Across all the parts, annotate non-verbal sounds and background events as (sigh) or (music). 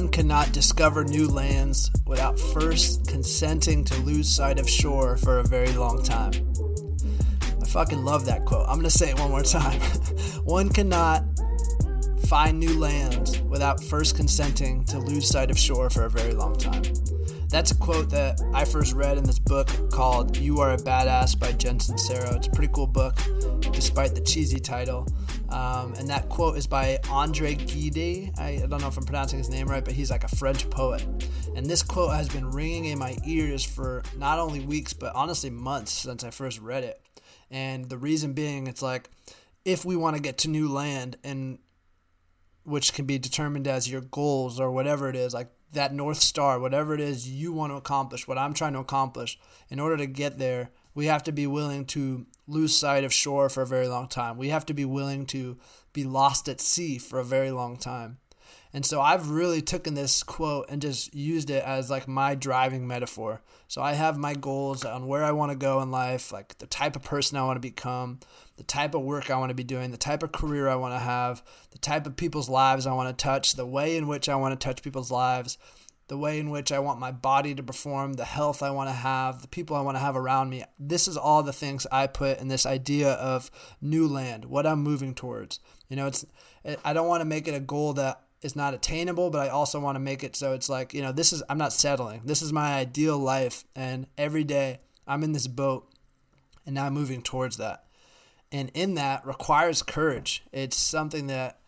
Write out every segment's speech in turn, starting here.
One cannot discover new lands without first consenting to lose sight of shore for a very long time. I fucking love that quote. I'm to say it one more time. (laughs) One cannot find new lands without first consenting to lose sight of shore for a very long time. That's a quote that I first read in this book called You Are a Badass by Jen Sincero. It's a pretty cool book, despite the cheesy title. Um, and that quote is by Andre Gide. I, don't know if I'm pronouncing his name right, but he's like a French poet. And this quote has been ringing in my ears for not only weeks, but honestly months since I first read it. And the reason being, it's like, if we want to get to new land and which can be determined as your goals or whatever it is, like that North Star, whatever it is you want to accomplish, what I'm trying to accomplish, in order to get there, we have to be willing to lose sight of shore for a very long time. We have to be willing to be lost at sea for a very long time. And so I've really taken this quote and just used it as like my driving metaphor. So I have my goals on where I want to go in life, like the type of person I want to become, the type of work I want to be doing, the type of career I want to have, the type of people's lives I want to touch, the way in which I want to touch people's lives, the way in which I want my body to perform, the health I want to have, the people I want to have around me. This is all the things I put in this idea of new land, what I'm moving towards. You know, it's I don't want to make it a goal that is not attainable, but I also want to make it so it's like, you know, this is, I'm not settling. This is my ideal life. And every day I'm in this boat and now I'm moving towards that. And in that requires courage. It's something that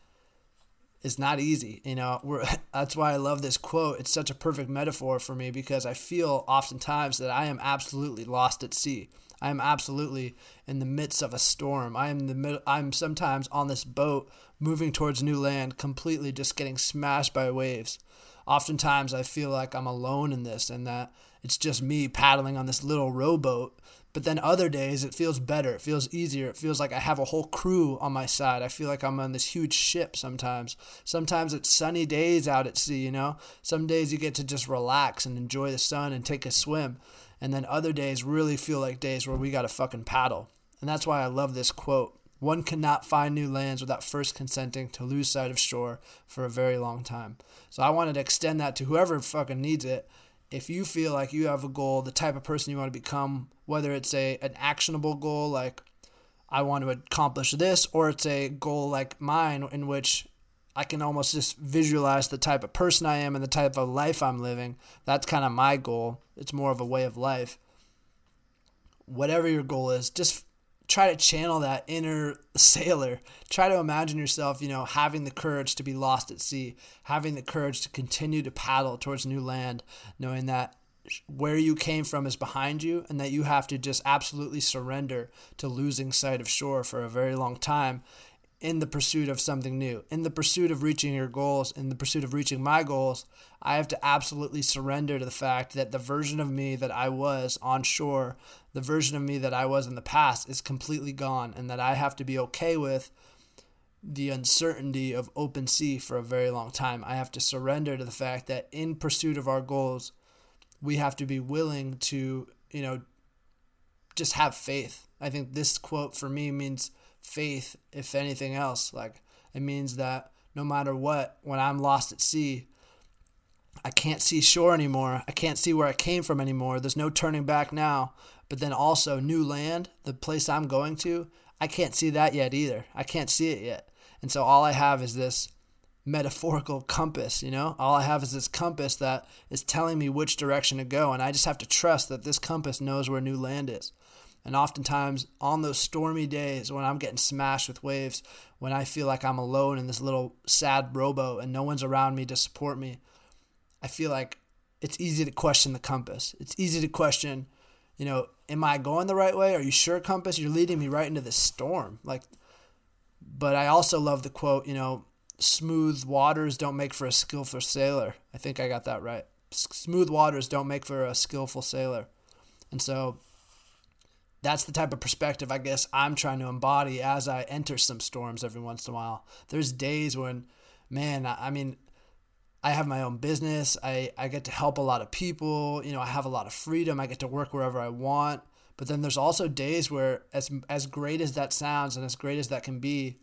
is not easy. You know, (laughs) that's why I love this quote. It's such a perfect metaphor for me because I feel oftentimes that I am absolutely lost at sea. I am absolutely in the midst of a storm. I am the mid- I'm sometimes on this boat moving towards new land, completely just getting smashed by waves. Oftentimes I feel like I'm alone in this and that it's just me paddling on this little rowboat. But then other days it feels better. It feels easier. It feels like I have a whole crew on my side. I feel like I'm on this huge ship sometimes. Sometimes it's sunny days out at sea, you know? Some days you get to just relax and enjoy the sun and take a swim. And then other days really feel like days where we got to fucking paddle. And that's why I love this quote. One cannot find new lands without first consenting to lose sight of shore for a very long time. So I wanted to extend that to whoever fucking needs it. If you feel like you have a goal, the type of person you want to become, whether it's a an actionable goal like I want to accomplish this, or it's a goal like mine in which I can almost just visualize the type of person I am and the type of life I'm living. That's kind of my goal. It's more of a way of life. Whatever your goal is, just try to channel that inner sailor. Try to imagine yourself, you know, having the courage to be lost at sea, having the courage to continue to paddle towards new land, knowing that where you came from is behind you and that you have to just absolutely surrender to losing sight of shore for a very long time in the pursuit of something new, in the pursuit of reaching your goals, in the pursuit of reaching my goals, I have to absolutely surrender to the fact that the version of me that I was on shore, the version of me that I was in the past, is completely gone, and that I have to be okay with the uncertainty of open sea for a very long time. I have to surrender to the fact that in pursuit of our goals, we have to be willing to, you know, just have faith. I think this quote for me means faith, if anything else. Like, it means that no matter what, when I'm lost at sea, I can't see shore anymore. I can't see where I came from anymore. There's no turning back now. But then also, new land, the place I'm going to, I can't see that yet either. I can't see it yet. And so all I have is this metaphorical compass, you know? All I have is this compass that is telling me which direction to go. And I just have to trust that this compass knows where new land is. And oftentimes, on those stormy days when I'm getting smashed with waves, when I feel like I'm alone in this little sad rowboat and no one's around me to support me, I feel like it's easy to question the compass. It's easy to question, you know, am I going the right way? Are you sure, compass? You're leading me right into this storm. Like, but I also love the quote, you know, smooth waters don't make for a skillful sailor. I think I got that right. Smooth waters don't make for a skillful sailor. And so that's the type of perspective I guess I'm trying to embody as I enter some storms every once in a while. There's days when, man, I mean, I have my own business. I, I get to help a lot of people. You know, I have a lot of freedom. I get to work wherever I want. But then there's also days where, as as great as that sounds and as great as that can be,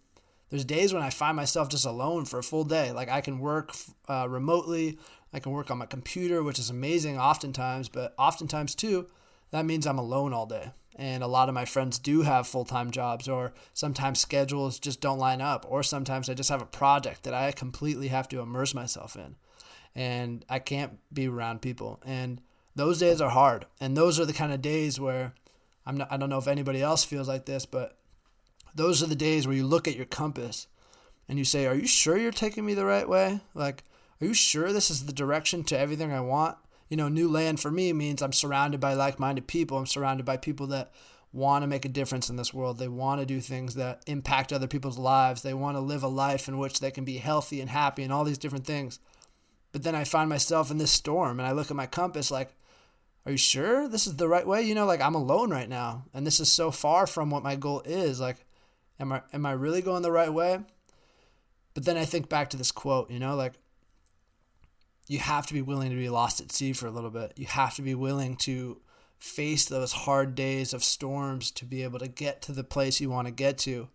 There's days when I find myself just alone for a full day. Like I can work uh, remotely, I can work on my computer, which is amazing oftentimes, but oftentimes too, that means I'm alone all day. And a lot of my friends do have full time jobs, or sometimes schedules just don't line up, or sometimes I just have a project that I completely have to immerse myself in. And I can't be around people. And those days are hard. And those are the kind of days where I'm not, I don't know if anybody else feels like this, but those are the days where you look at your compass and you say, Are you sure you're taking me the right way? Like, are you sure this is the direction to everything I want? You know, new land for me means I'm surrounded by like minded people. I'm surrounded by people that want to make a difference in this world. They want to do things that impact other people's lives. They want to live a life in which they can be healthy and happy and all these different things. But then I find myself in this storm and I look at my compass like, are you sure this is the right way? You know, like I'm alone right now and this is so far from what my goal is. Like, am I am I really going the right way? But then I think back to this quote, you know, like you have to be willing to be lost at sea for a little bit. You have to be willing to face those hard days of storms to be able to get to the place you want to get to.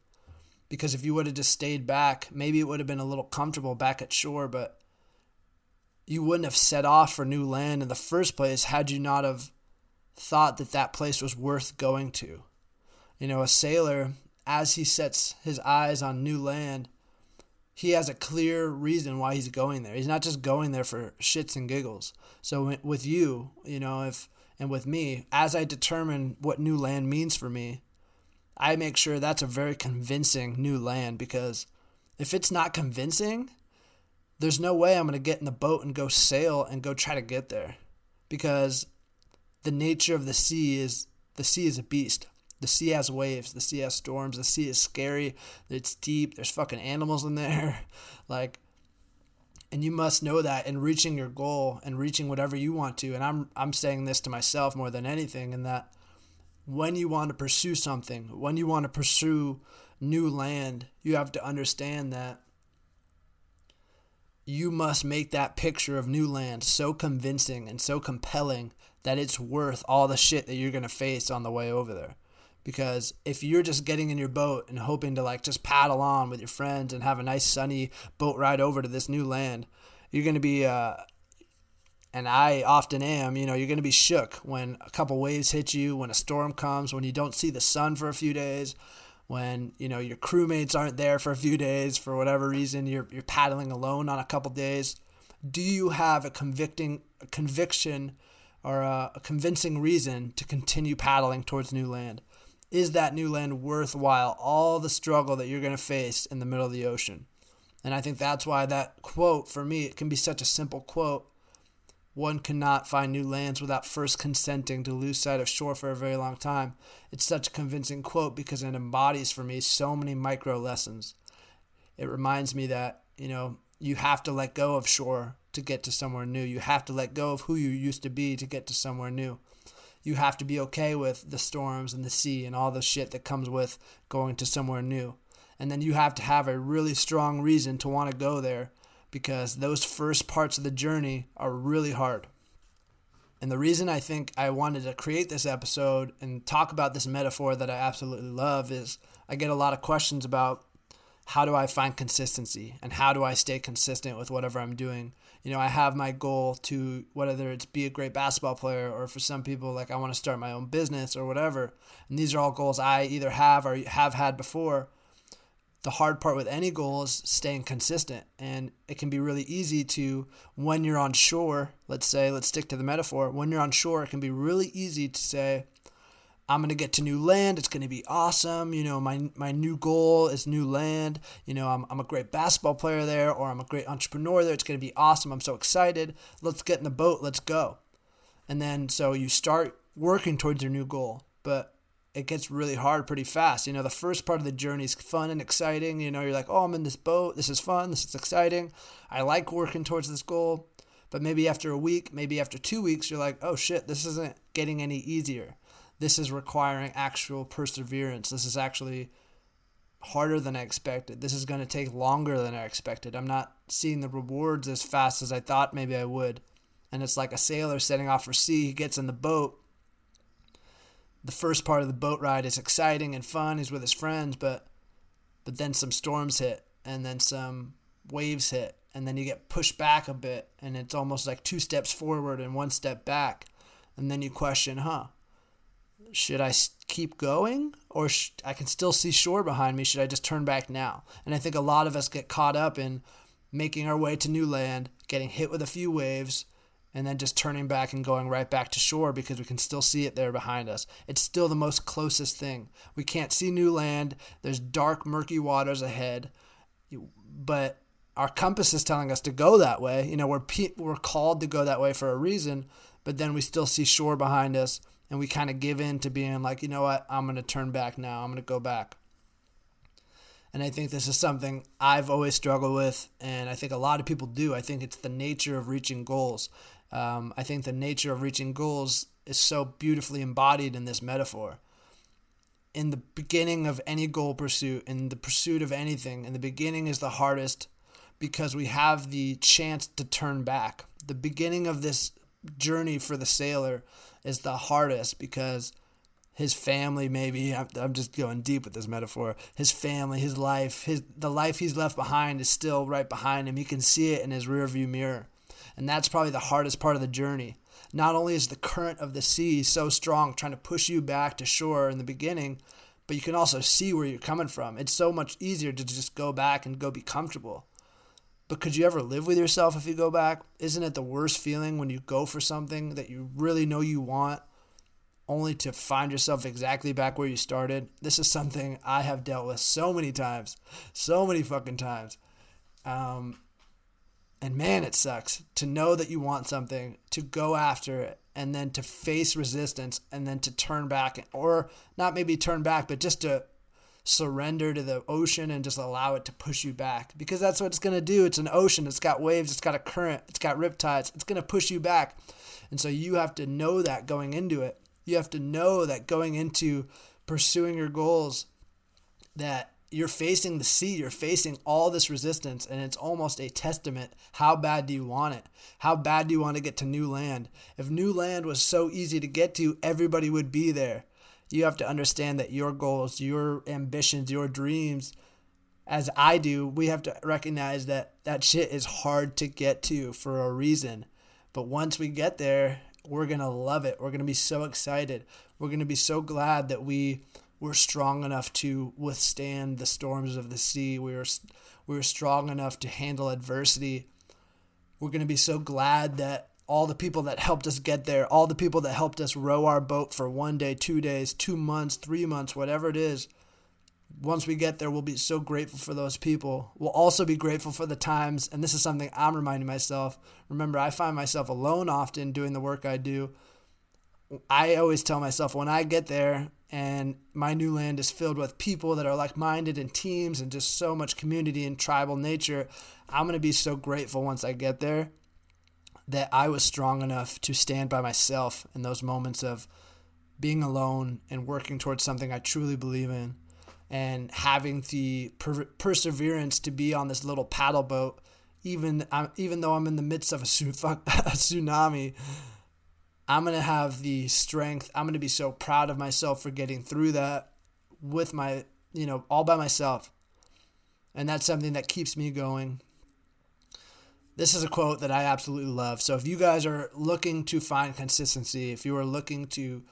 Because if you would have just stayed back, maybe it would have been a little comfortable back at shore, but you wouldn't have set off for new land in the first place had you not have thought that that place was worth going to. You know, a sailor, as he sets his eyes on new land, he has a clear reason why he's going there. He's not just going there for shits and giggles. So with you, you know, if and with me, as I determine what new land means for me, I make sure that's a very convincing new land because if it's not convincing, there's no way I'm going to get in the boat and go sail and go try to get there because the nature of the sea is the sea is a beast. The sea has waves, the sea has storms, the sea is scary, it's deep, there's fucking animals in there. (laughs) Like and you must know that in reaching your goal and reaching whatever you want to and I'm I'm saying this to myself more than anything in that when you want to pursue something, when you want to pursue new land, you have to understand that you must make that picture of new land so convincing and so compelling that it's worth all the shit that you're going to face on the way over there. Because if you're just getting in your boat and hoping to like just paddle on with your friends and have a nice sunny boat ride over to this new land, you're going to be, uh, and I often am, you know, you're going to be shook when a couple waves hit you, when a storm comes, when you don't see the sun for a few days, when you know your crewmates aren't there for a few days for whatever reason you're you're paddling alone on a couple days. Do you have a convicting a conviction or a, a convincing reason to continue paddling towards new land is that new land worthwhile all the struggle that you're going to face in the middle of the ocean and i think that's why that quote for me it can be such a simple quote one cannot find new lands without first consenting to lose sight of shore for a very long time. It's such a convincing quote because it embodies for me so many micro lessons. It reminds me that, you know, you have to let go of shore to get to somewhere new. You have to let go of who you used to be to get to somewhere new. You have to be okay with the storms and the sea and all the shit that comes with going to somewhere new. And then you have to have a really strong reason to want to go there because those first parts of the journey are really hard. And the reason I think I wanted to create this episode and talk about this metaphor that I absolutely love is I get a lot of questions about how do I find consistency and how do I stay consistent with whatever I'm doing. You know, I have my goal to whether it's be a great basketball player or for some people like I want to start my own business or whatever. And these are all goals I either have or have had before the hard part with any goal is staying consistent. And it can be really easy to, when you're on shore, let's say, let's stick to the metaphor, when you're on shore, it can be really easy to say, I'm to get to new land. It's to be awesome. You know, my, my new goal is new land. You know, I'm, I'm a great basketball player there or I'm a great entrepreneur there. It's to be awesome. I'm so excited. Let's get in the boat. Let's go. And then so you start working towards your new goal. But it gets really hard pretty fast. You know, the first part of the journey is fun and exciting. You know, you're like, oh, I'm in this boat. This is fun. This is exciting. I like working towards this goal. But maybe after a week, maybe after two weeks, you're like, oh shit, this isn't getting any easier. This is requiring actual perseverance. This is actually harder than I expected. This is going to take longer than I expected. I'm not seeing the rewards as fast as I thought maybe I would. And it's like a sailor setting off for sea. He gets in the boat the first part of the boat ride is exciting and fun. He's with his friends, but but then some storms hit and then some waves hit and then you get pushed back a bit and it's almost like two steps forward and one step back and then you question huh should i keep going or sh- i can still see shore behind me should i just turn back now and i think a lot of us get caught up in making our way to new land getting hit with a few waves and then just turning back and going right back to shore because we can still see it there behind us. It's still the most closest thing. We can't see new land. There's dark, murky waters ahead, but our compass is telling us to go that way. You know, we're we're called to go that way for a reason, but then we still see shore behind us, and we kind of give in to being like, you know what, I'm gonna turn back now. I'm gonna go back. And I think this is something I've always struggled with, and I think a lot of people do. I think it's the nature of reaching goals. Um, I think the nature of reaching goals is so beautifully embodied in this metaphor. In the beginning of any goal pursuit, in the pursuit of anything, in the beginning is the hardest because we have the chance to turn back. The beginning of this journey for the sailor is the hardest because his family maybe I'm, just going deep with this metaphor. His family his life his the life he's left behind is still right behind him. He can see it in his rearview mirror. And that's probably the hardest part of the journey. Not only is the current of the sea so strong trying to push you back to shore in the beginning but you can also see where you're coming from. It's so much easier to just go back and go be comfortable but could you ever live with yourself if you go back? Isn't it the worst feeling when you go for something that you really know you want, only to find yourself exactly back where you started? This is something I have dealt with so many times, so many fucking times. Um, and man, it sucks to know that you want something, to go after it, and then to face resistance, and then to turn back, or not maybe turn back, but just to surrender to the ocean and just allow it to push you back because that's what it's going to do. It's an ocean, it's got waves, it's got a current, it's got riptides, it's going to push you back. And so you have to know that going into it. You have to know that going into pursuing your goals that you're facing the sea, you're facing all this resistance, and it's almost a testament. How bad do you want it? How bad do you want to get to new land? If new land was so easy to get to, everybody would be there you have to understand that your goals, your ambitions, your dreams, as I do, we have to recognize that that shit is hard to get to for a reason. But once we get there, we're going to love it. We're going to be so excited. We're going to be so glad that we were strong enough to withstand the storms of the sea. We were we were strong enough to handle adversity. We're going to be so glad that all the people that helped us get there, all the people that helped us row our boat for one day, two days, two months, three months, whatever it is. Once we get there, we'll be so grateful for those people. We'll also be grateful for the times, and this is something I'm reminding myself. Remember, I find myself alone often doing the work I do. I always tell myself when I get there and my new land is filled with people that are like minded and teams and just so much community and tribal nature, I'm going to be so grateful once I get there that I was strong enough to stand by myself in those moments of being alone and working towards something I truly believe in and having the per- perseverance to be on this little paddle boat even even though I'm in the midst of a, su- (laughs) a tsunami I'm going to have the strength I'm going to be so proud of myself for getting through that with my you know all by myself. And that's something that keeps me going this is a quote that I absolutely love. So if you guys are looking to find consistency, if you are looking to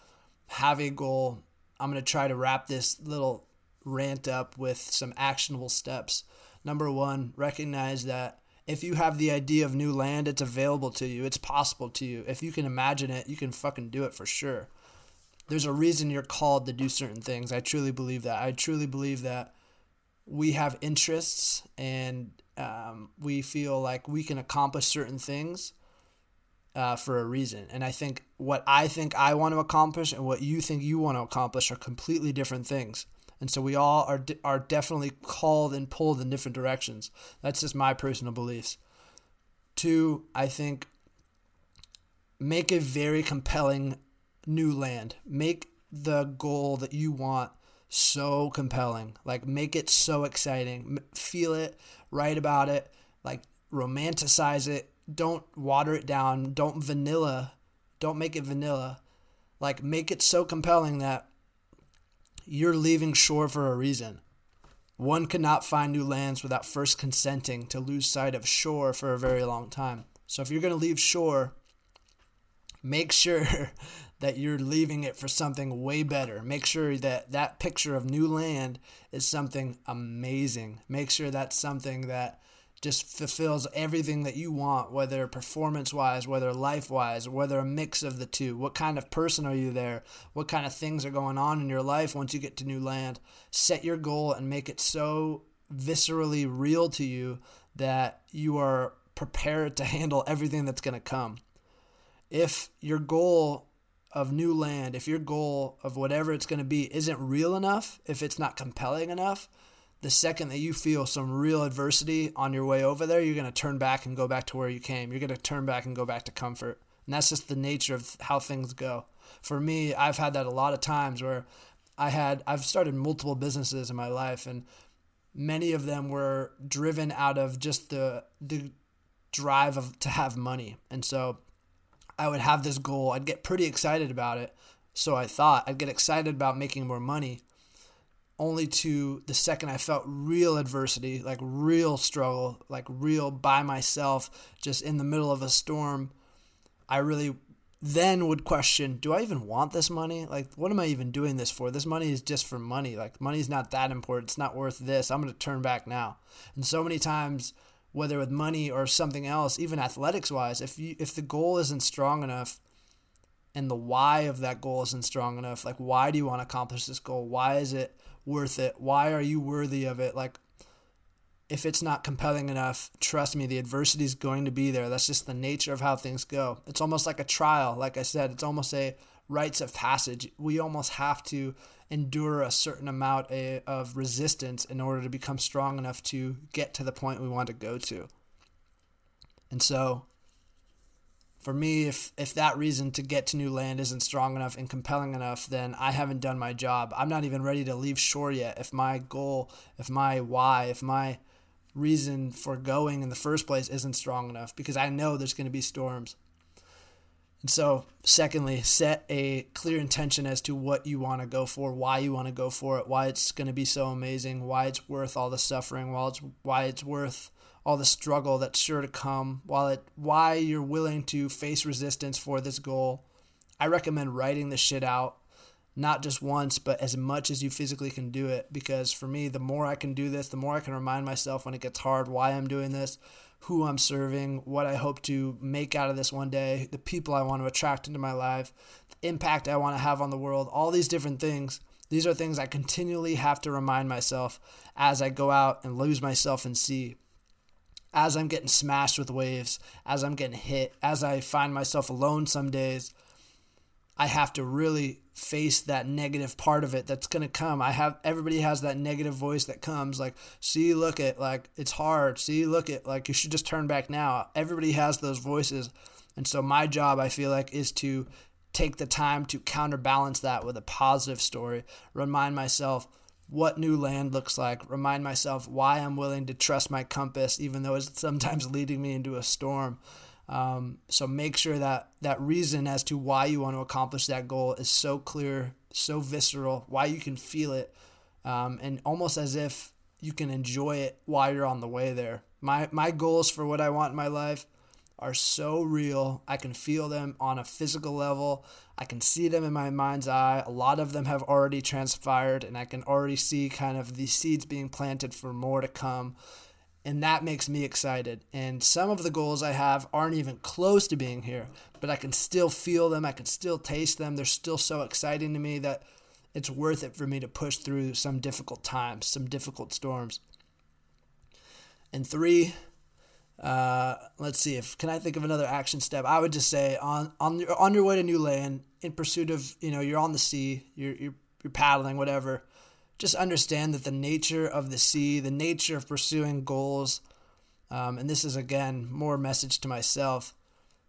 have a goal, I'm going to try to wrap this little rant up with some actionable steps. Number one, recognize that if you have the idea of new land, it's available to you. It's possible to you. If you can imagine it, you can fucking do it for sure. There's a reason you're called to do certain things. I truly believe that. I truly believe that we have interests and um, we feel like we can accomplish certain things uh, for a reason. And I think what I think I want to accomplish and what you think you want to accomplish are completely different things. And so we all are are definitely called and pulled in different directions. That's just my personal beliefs. Two, I think make a very compelling new land. Make the goal that you want so compelling. Like make it so exciting. Feel it, write about it, like romanticize it. Don't water it down. Don't vanilla. Don't make it vanilla. Like make it so compelling that you're leaving shore for a reason. One cannot find new lands without first consenting to lose sight of shore for a very long time. So if you're going to leave shore, make sure (laughs) that you're leaving it for something way better. Make sure that that picture of new land is something amazing. Make sure that's something that just fulfills everything that you want, whether performance wise, whether life wise, whether a mix of the two. What kind of person are you there? What kind of things are going on in your life once you get to new land? Set your goal and make it so viscerally real to you that you are prepared to handle everything that's going to come. If your goal of new land, if your goal of whatever it's going to be isn't real enough, if it's not compelling enough, the second that you feel some real adversity on your way over there, you're going to turn back and go back to where you came. You're going to turn back and go back to comfort. And that's just the nature of how things go. For me, I've had that a lot of times where I had I've started multiple businesses in my life and many of them were driven out of just the the drive of to have money. And so I would have this goal. I'd get pretty excited about it. So I thought I'd get excited about making more money only to the second I felt real adversity, like real struggle, like real by myself, just in the middle of a storm, I really then would question do I even want this money? Like, what am I even doing this for? This money is just for money. Like, money's not that important. It's not worth this. I'm going to turn back now. And so many times, whether with money or something else, even athletics wise, if you if the goal isn't strong enough, and the why of that goal isn't strong enough, like why do you want to accomplish this goal? Why is it worth it? Why are you worthy of it? Like, if it's not compelling enough, trust me, the adversity is going to be there. That's just the nature of how things go. It's almost like a trial. Like I said, it's almost a rites of passage. We almost have to endure a certain amount eh, of resistance in order to become strong enough to get to the point we want to go to. And so for me, if if that reason to get to new land isn't strong enough and compelling enough, then I haven't done my job. I'm not even ready to leave shore yet. If my goal, if my why, if my reason for going in the first place isn't strong enough, because I know there's going to be storms. And so, secondly, set a clear intention as to what you want to go for, why you want to go for it, why it's going to be so amazing, why it's worth all the suffering, why it's why it's worth all the struggle that's sure to come, while it why you're willing to face resistance for this goal. I recommend writing this shit out, not just once, but as much as you physically can do it. Because for me, the more I can do this, the more I can remind myself when it gets hard why I'm doing this, who I'm serving, what I hope to make out of this one day, the people I want to attract into my life, the impact I want to have on the world, all these different things. These are things I continually have to remind myself as I go out and lose myself in sea as I'm getting smashed with waves, as I'm getting hit, as I find myself alone some days, I have to really face that negative part of it that's going to come. I have everybody has that negative voice that comes like, "See, look at like it's hard. See, look at like you should just turn back now." Everybody has those voices. And so my job I feel like is to take the time to counterbalance that with a positive story. Remind myself what new land looks like, remind myself why I'm willing to trust my compass, even though it's sometimes (laughs) leading me into a storm. Um, so make sure that that reason as to why you want to accomplish that goal is so clear, so visceral, why you can feel it, um, and almost as if you can enjoy it while you're on the way there. My my goals for what I want in my life are so real. I can feel them on a physical level. I can see them in my mind's eye. A lot of them have already transpired, and I can already see kind of the seeds being planted for more to come. And that makes me excited. And some of the goals I have aren't even close to being here, but I can still feel them. I can still taste them. They're still so exciting to me that it's worth it for me to push through some difficult times, some difficult storms. And three, uh, let's see if can I think of another action step. I would just say on on your on your way to new land in pursuit of you know you're on the sea, you're you're, you're paddling, whatever. Just understand that the nature of the sea, the nature of pursuing goals, um, and this is again more message to myself.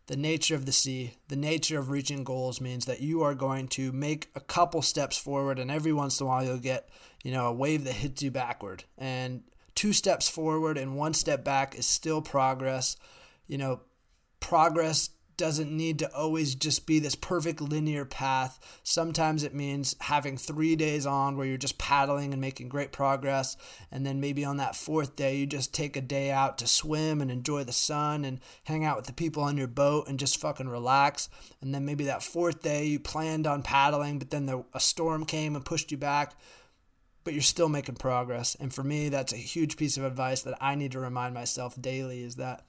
The nature of the sea, the nature of reaching goals means that you are going to make a couple steps forward, and every once in a while you'll get, you know, a wave that hits you backward. And two steps forward and one step back is still progress. You know, progress doesn't need to always just be this perfect linear path. Sometimes it means having three days on where you're just paddling and making great progress. And then maybe on that fourth day, you just take a day out to swim and enjoy the sun and hang out with the people on your boat and just fucking relax. And then maybe that fourth day, you planned on paddling, but then the, a storm came and pushed you back. But you're still making progress. And for me, that's a huge piece of advice that I need to remind myself daily is that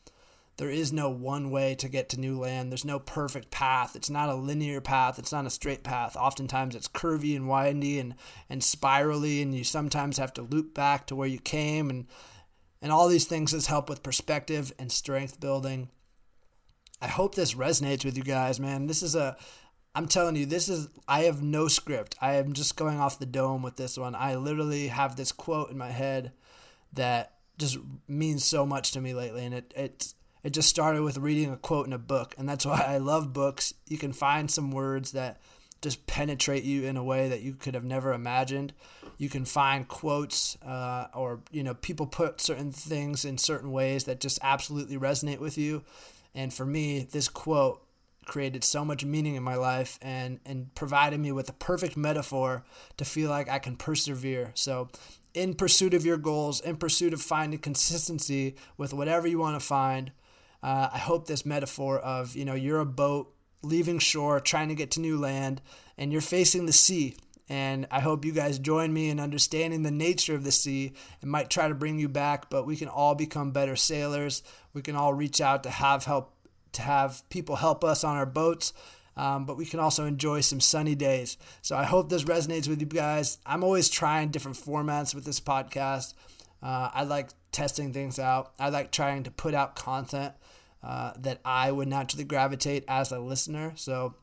there is no one way to get to new land. There's no perfect path. It's not a linear path. It's not a straight path. Oftentimes it's curvy and windy and, and spirally, and you sometimes have to loop back to where you came. And, and all these things just help with perspective and strength building. I hope this resonates with you guys, man. This is a, I'm telling you, this is, I have no script. I am just going off the dome with this one. I literally have this quote in my head that just means so much to me lately. And it, it's, it just started with reading a quote in a book. And that's why I love books. You can find some words that just penetrate you in a way that you could have never imagined. You can find quotes uh, or, you know, people put certain things in certain ways that just absolutely resonate with you. And for me, this quote created so much meaning in my life and, and provided me with the perfect metaphor to feel like I can persevere. So in pursuit of your goals, in pursuit of finding consistency with whatever you want to find, uh, I hope this metaphor of, you know, you're a boat leaving shore, trying to get to new land, and you're facing the sea. And I hope you guys join me in understanding the nature of the sea. It might try to bring you back, but we can all become better sailors. We can all reach out to have help, to have people help us on our boats. Um, but we can also enjoy some sunny days. So I hope this resonates with you guys. I'm always trying different formats with this podcast. Uh, I like testing things out. I like trying to put out content uh, that I would naturally gravitate as a listener. So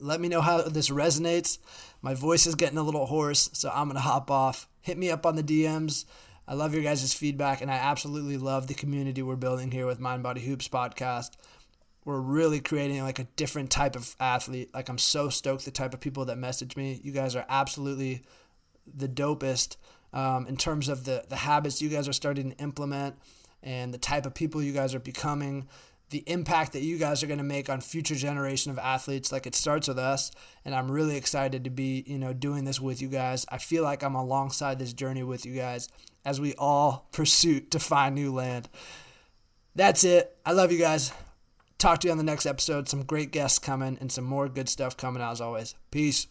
let me know how this resonates. My voice is getting a little hoarse, so I'm going to hop off. Hit me up on the DMs. I love your guys' feedback, and I absolutely love the community we're building here with Mind Body Hoops podcast. We're really creating like a different type of athlete. Like, I'm so stoked the type of people that message me. You guys are absolutely the dopest um, in terms of the, the habits you guys are starting to implement and the type of people you guys are becoming the impact that you guys are going to make on future generation of athletes like it starts with us and i'm really excited to be you know doing this with you guys. I feel like i'm alongside this journey with you guys as we all (laughs) pursue to find new land. That's it. I love you guys. Talk to you on the next episode. Some great guests coming and some more good stuff coming out as always. Peace